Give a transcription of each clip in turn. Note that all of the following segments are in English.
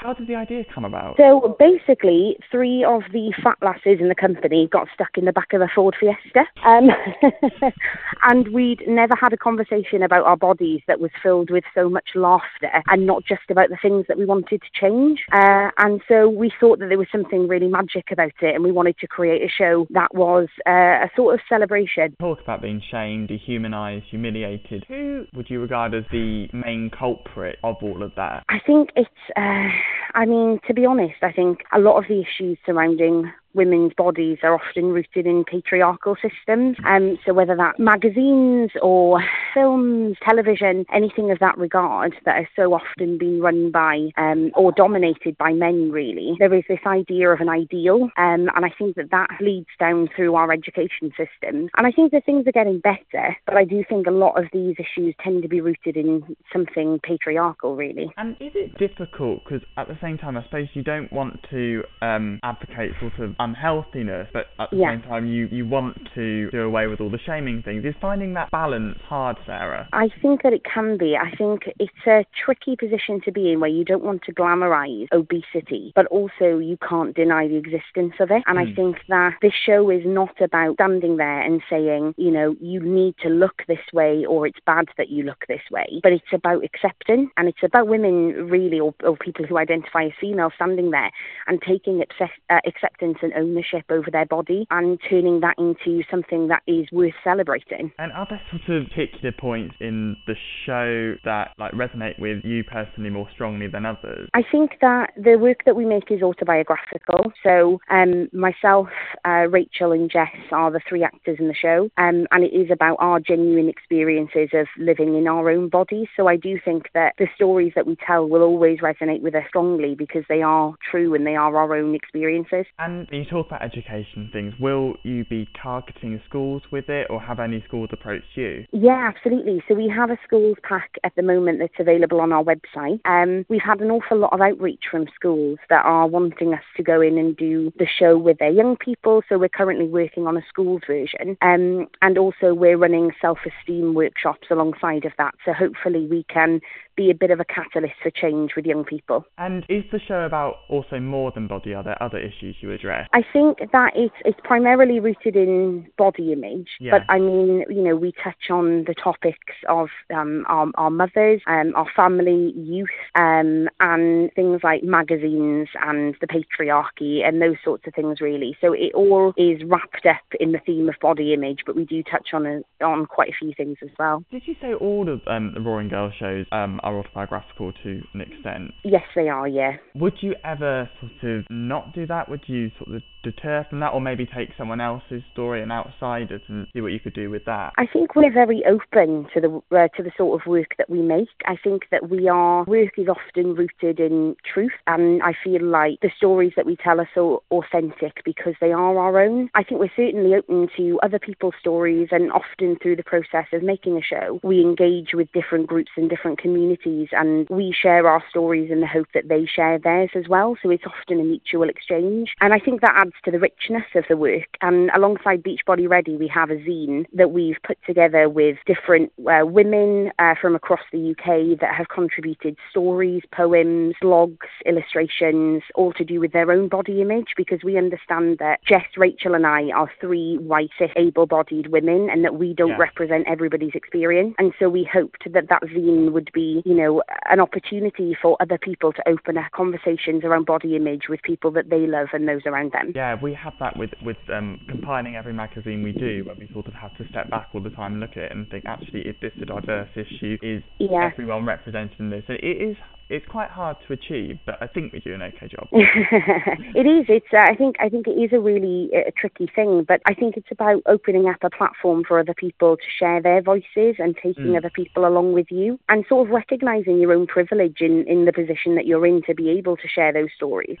How did the idea come about? So basically, three of the fat lasses in the company got stuck in the back of a Ford Fiesta. Um, and we'd never had a conversation about our bodies that was filled with so much laughter and not just about the things that we wanted to change. Uh, and so we thought that there was something really magic about it and we wanted to create a show that was uh, a sort of celebration. Talk about being shamed, dehumanized, humiliated. Who would you regard as the main culprit of all of that? I think it's, uh, I mean, to be honest, I think a lot of the issues surrounding women's bodies are often rooted in patriarchal systems. Um, so whether that magazines or films, television, anything of that regard that are so often being run by um, or dominated by men, really, there is this idea of an ideal, um, and I think that that leads down through our education system. And I think that things are getting better, but I do think a lot of these issues tend to be rooted in something patriarchal, really. And is it difficult? Because at the same time, I suppose you don't want to um, advocate sort of unhealthiness, but at the Yeah. same time, you, you want to do away with all the shaming things. Is finding that balance hard, Sarah? I think that it can be. I think it's a tricky position to be in where you don't want to glamorize obesity, but also you can't deny the existence of it. And I Mm. think that this show is not about standing there and saying, you know, you need to look this way or it's bad that you look this way, but it's about accepting and it's about women really or, or people who identify as female standing there and taking accept, uh, acceptance and ownership over their body and turning that into something that is worth celebrating. And are there sort of particular points in the show that like resonate with you personally more strongly than others? I think that the work that we make is autobiographical. So, um, myself, uh, Rachel, and Jess are the three actors in the show, um, and it is about our genuine experiences of living in our own bodies. So, I do think that the stories that we tell will always resonate with us strongly because they are true and they are our own experiences. And you talk about education things. Will you be targeting schools with it, or have any schools approached you? Yeah, absolutely. So we have a schools pack at the moment that's available on our website. Um, we've had an awful lot of outreach from schools that are wanting us to go in and do the show with their young people. So we're currently working on a schools version. Um, and also we're running self-esteem workshops alongside of that. So hopefully we can be a bit of a catalyst for change with young people. And is the show about also more than body? Are there other issues you address? I think that it's it's primarily rooted in body image, Yeah. but I mean, you know, we touch on the topics of um, our, our mothers, um, our family, youth, um, and things like magazines and the patriarchy and those sorts of things, really. So it all is wrapped up in the theme of body image, but we do touch on a, on quite a few things as well. Did you say all of um, the Roaring Girls shows um, are autobiographical to an extent? Yes, they are. Yeah. Would you ever sort of not do that? Would you sort of deter from that, or maybe take someone else's story and outside it and see what you could do with that? I think we're very open to the uh, to the sort of work that we make. I think that we are work is often rooted in truth, and I feel like the stories that we tell are so authentic because they are our own. I think we're certainly open to other people's stories, and often through the process of making a show, we engage with different groups and different communities, and we share our stories in the hope that they share theirs as well. So it's often a mutual exchange, and I think that adds to the richness of the work. And alongside Beach Body Ready, we have a zine that we've put together with different uh, women uh, from across the UK that have contributed stories, poems, blogs, illustrations, all to do with their own body image because we understand that Jess, Rachel, and I are three white, able bodied women and that we don't Yeah. represent everybody's experience. And so we hoped that that zine would be, you know, an opportunity for other people to open up conversations around body image with people that they love and those around them. Yeah, we have that with with um, compiling every magazine we do, where we sort of have to step back all the time and look at it and think, actually, is this a diverse issue? Is Yeah. everyone represented in this? And it is. It's quite hard to achieve, but I think we do an okay job. it is. It's. Uh, I think. I think it is a really uh, tricky thing, but I think it's about opening up a platform for other people to share their voices and taking Mm. other people along with you, and sort of recognizing your own privilege in in the position that you're in to be able to share those stories.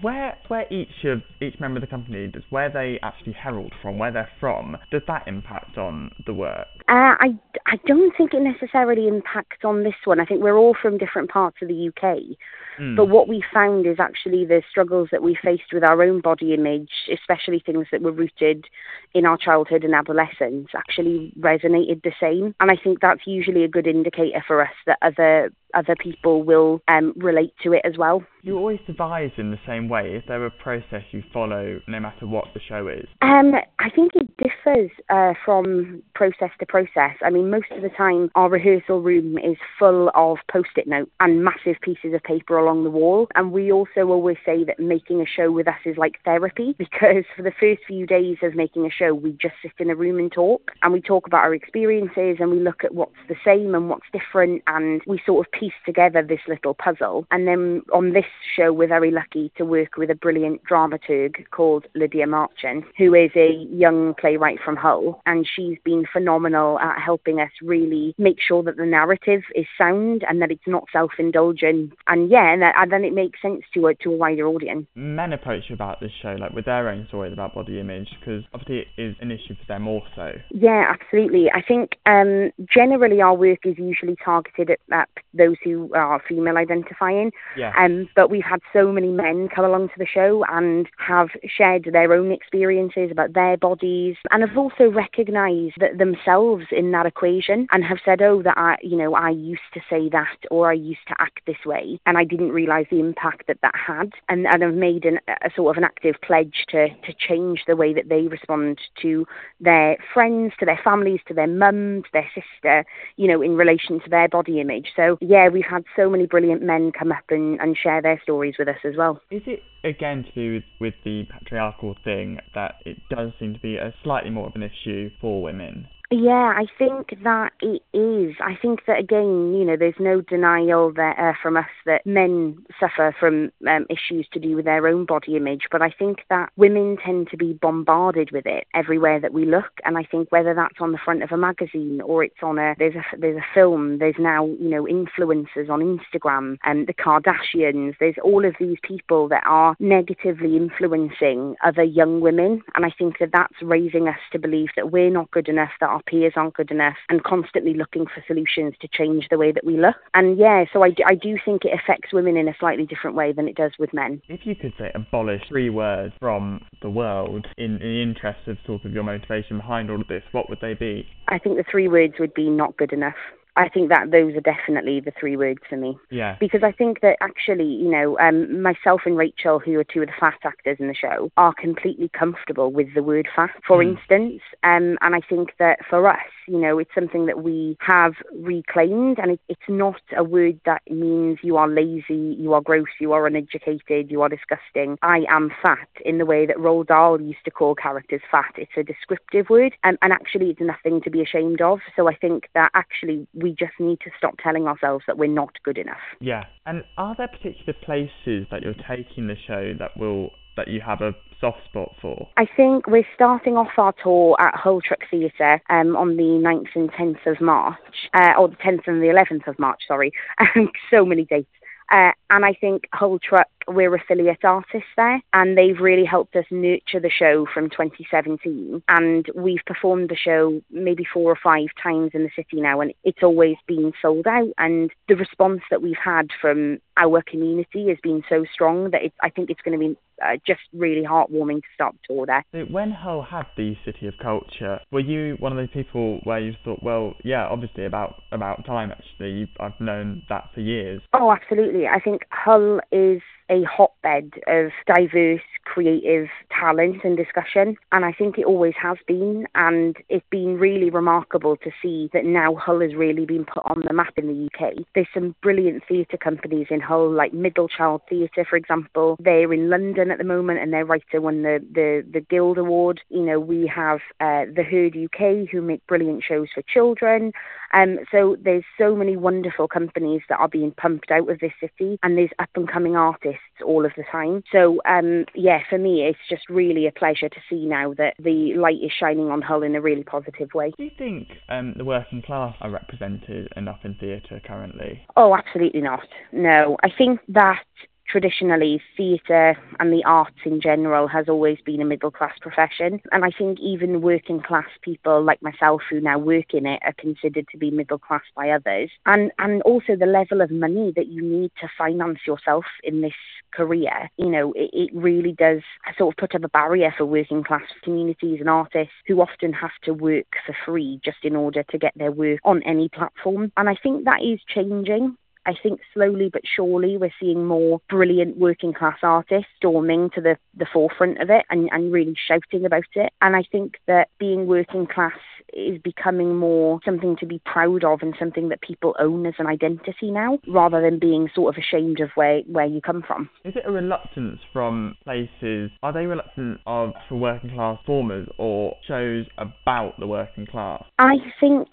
Where where each of each member of the company does where they actually herald from, where they're from, does that impact on the work? Uh, I, I don't think it necessarily impacts on this one. I think we're all from different parts of the UK. Mm. But what we found is actually the struggles that we faced with our own body image, especially things that were rooted in our childhood and adolescence, actually resonated the same. And I think that's usually a good indicator for us that other other people will um, relate to it as well. You always devise in the same way. Is there a process you follow no matter what the show is? Um, I think it differs uh, from process to process. I mean, most of the time, our rehearsal room is full of post it notes and massive pieces of paper along the wall. And we also always say that making a show with us is like therapy because for the first few days of making a show, we just sit in a room and talk. And we talk about our experiences and we look at what's the same and what's different. And we sort of piece together this little puzzle. And then on this show, we're very lucky to work with a brilliant dramaturg called Lydia Marchant, who is a young playwright from Hull. And she's been phenomenal at helping us really make sure that the narrative is sound and that it's not self indulgent. And yeah, and, that, and then it makes sense to a, to a wider audience. Men approach you about this show, like with their own stories about body image, because obviously it is an issue for them also. Yeah, absolutely. I think um, generally our work is usually targeted at, at those who are female identifying. Yeah. Um, but we've had so many men come along to the show and have shared their own experiences about their bodies and have also recognised that themselves in that equation and have said, oh, that I, you know, I used to say that or I used to act this way and I didn't realise the impact that that had and, and have made an, a sort of an active pledge to, to change the way that they respond to their friends, to their families, to their mum, to their sister, you know, in relation to their body image. So, yeah, we've had so many brilliant men come up and, and share their stories with us as well. Is it again to do with, with the patriarchal thing that it does seem to be a slightly more of an issue for women? Yeah, I think that it is. I think that again, you know, there's no denial there uh, from us that men suffer from um, issues to do with their own body image, but I think that women tend to be bombarded with it everywhere that we look, and I think whether that's on the front of a magazine or it's on a there's a there's a film, there's now you know influencers on Instagram and the Kardashians. There's all of these people that are negatively influencing other young women, and I think that that's raising us to believe that we're not good enough, that our peers aren't good enough and constantly looking for solutions to change the way that we look. And yeah, so I, I do think it affects women in a slightly different way than it does with men. If you could say abolish three words from the world in, in the interest of sort of your motivation behind all of this, what would they be? I think the three words would be not good enough. I think that those are definitely the three words for me. Yeah. Because I think that actually, you know, um, myself and Rachel, who are two of the fat actors in the show, are completely comfortable with the word fat, for mm. instance. Um, and I think that for us, you know, it's something that we have reclaimed, and it, it's not a word that means you are lazy, you are gross, you are uneducated, you are disgusting. I am fat in the way that Roald Dahl used to call characters fat. It's a descriptive word, and, and actually, it's nothing to be ashamed of. So I think that actually we just need to stop telling ourselves that we're not good enough. Yeah, and are there particular places that you're taking the show that will that you have a soft spot for? I think we're starting off our tour at Hull Truck Theatre um, on the 9th and 10th of March, uh, or the 10th and the 11th of March, sorry. so many dates. Uh, and I think Hull Truck, we're affiliate artists there, and they've really helped us nurture the show from 2017. And we've performed the show maybe four or five times in the city now, and it's always been sold out. And the response that we've had from our community has been so strong that I think it's going to be uh, just really heartwarming to start the tour there. So when Hull had the City of Culture, were you one of those people where you thought, well, yeah, obviously about about time actually. I've known that for years. Oh, absolutely. I think Hull is a hotbed of diverse creative talent and discussion. And I think it always has been. And it's been really remarkable to see that now Hull has really been put on the map in the UK. There's some brilliant theatre companies in Hull, like Middle Child Theatre, for example. They're in London at the moment and their writer won the, the, the Guild Award. You know, we have uh, The Herd UK, who make brilliant shows for children. Um, so there's so many wonderful companies that are being pumped out of this city, and there's up and coming artists all of the time. So um, yeah, for me, it's just really a pleasure to see now that the light is shining on Hull in a really positive way. Do you think um, the working class are represented enough in theatre currently? Oh, absolutely not. No, I think that traditionally theatre and the arts in general has always been a middle class profession. And I think even working class people like myself who now work in it are considered to be middle class by others. And and also the level of money that you need to finance yourself in this career, you know, it, it really does sort of put up a barrier for working class communities and artists who often have to work for free just in order to get their work on any platform. And I think that is changing I think slowly but surely we're seeing more brilliant working class artists storming to the, the forefront of it and, and really shouting about it. And I think that being working class is becoming more something to be proud of and something that people own as an identity now, rather than being sort of ashamed of where, where you come from. Is it a reluctance from places? Are they reluctant of for working class performers or shows about the working class? I think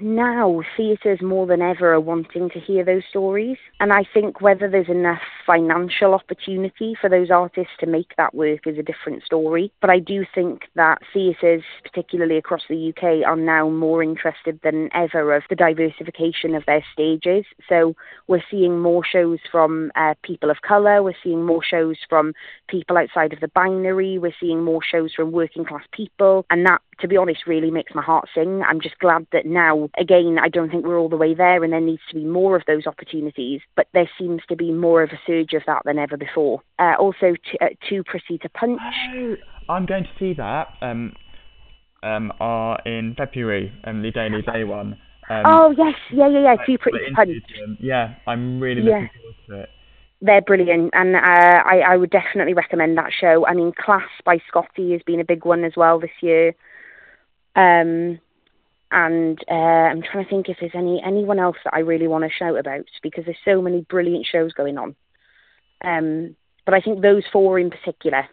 now theatres more than ever are wanting to hear those stories, and I think whether there's enough financial opportunity for those artists to make that work is a different story. But I do think that theatres, particularly across the UK, are now more interested than ever of the diversification of their stages. So we're seeing more shows from uh, people of colour, we're seeing more shows from people outside of the binary, we're seeing more shows from working class people, and that, to be honest, really makes my heart sing. I'm just glad that now, again, I don't think we're all the way there, and there needs to be more of those opportunities, but there seems to be more of a surge of that than ever before. Uh, also, t- uh, Too Pretty to Punch. Oh, I'm going to see that. Um, um, are in February, um, the Edalia Day one. Um, oh yes, yeah, yeah, yeah. Too Pretty to Punch. them. Yeah, I'm really looking Yeah. forward to it. They're brilliant, and uh, I, I would definitely recommend that show. I mean, Class by Scottee has been a big one as well this year. Um, and uh, I'm trying to think if there's any anyone else that I really want to shout about because there's so many brilliant shows going on. Um, but I think those four in particular,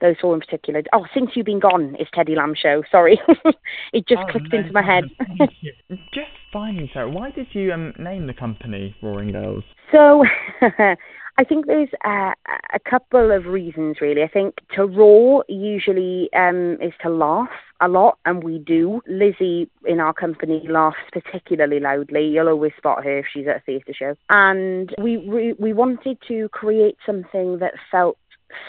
those four in particular. Oh, since you've been gone is Teddy Lamb show. Sorry, it just Oh, clicked no into my head. problem. Thank you. Just finally, Sarah, why did you um, name the company Roaring Girls? So, I think there's a couple of reasons really. I think to roar usually um, is to laugh a lot, and we do. Lizzie in our company laughs particularly loudly. You'll always spot her if she's at a theatre show. And we, we we wanted to create something that felt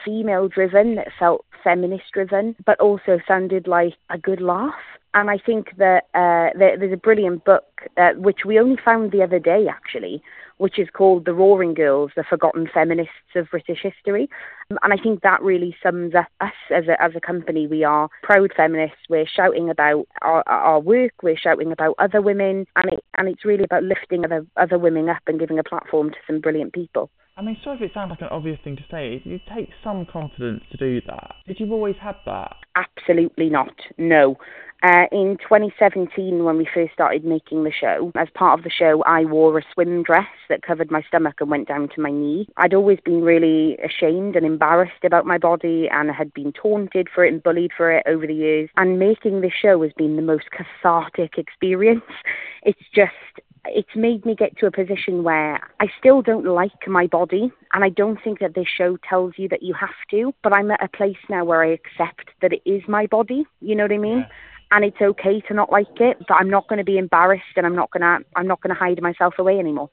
female driven, that felt feminist driven, but also sounded like a good laugh. And I think that uh, there, there's a brilliant book uh, which we only found the other day actually, which is called The Roaring Girls, The Forgotten Feminists of British History. Um, And I think that really sums up us as a, as a company. We are proud feminists. We're shouting about our, our work. We're shouting about other women. And, it, and it's really about lifting other, other women up and giving a platform to some brilliant people. I mean, sorry if it sounds like an obvious thing to say. It takes some confidence to do that. Did you always have that? Absolutely not. No. Uh, in 2017, when we first started making the show, as part of the show, I wore a swim dress that covered my stomach and went down to my knee. I'd always been really ashamed and embarrassed about my body and had been taunted for it and bullied for it over the years. And making the show has been the most cathartic experience. It's just it's made me get to a position where I still don't like my body, and I don't think that this show tells you that you have to. But I'm at a place now where I accept that it is my body. You know what I mean? Yeah. And it's okay to not like it, but I'm not going to be embarrassed, and I'm not gonna I'm not going to hide myself away anymore.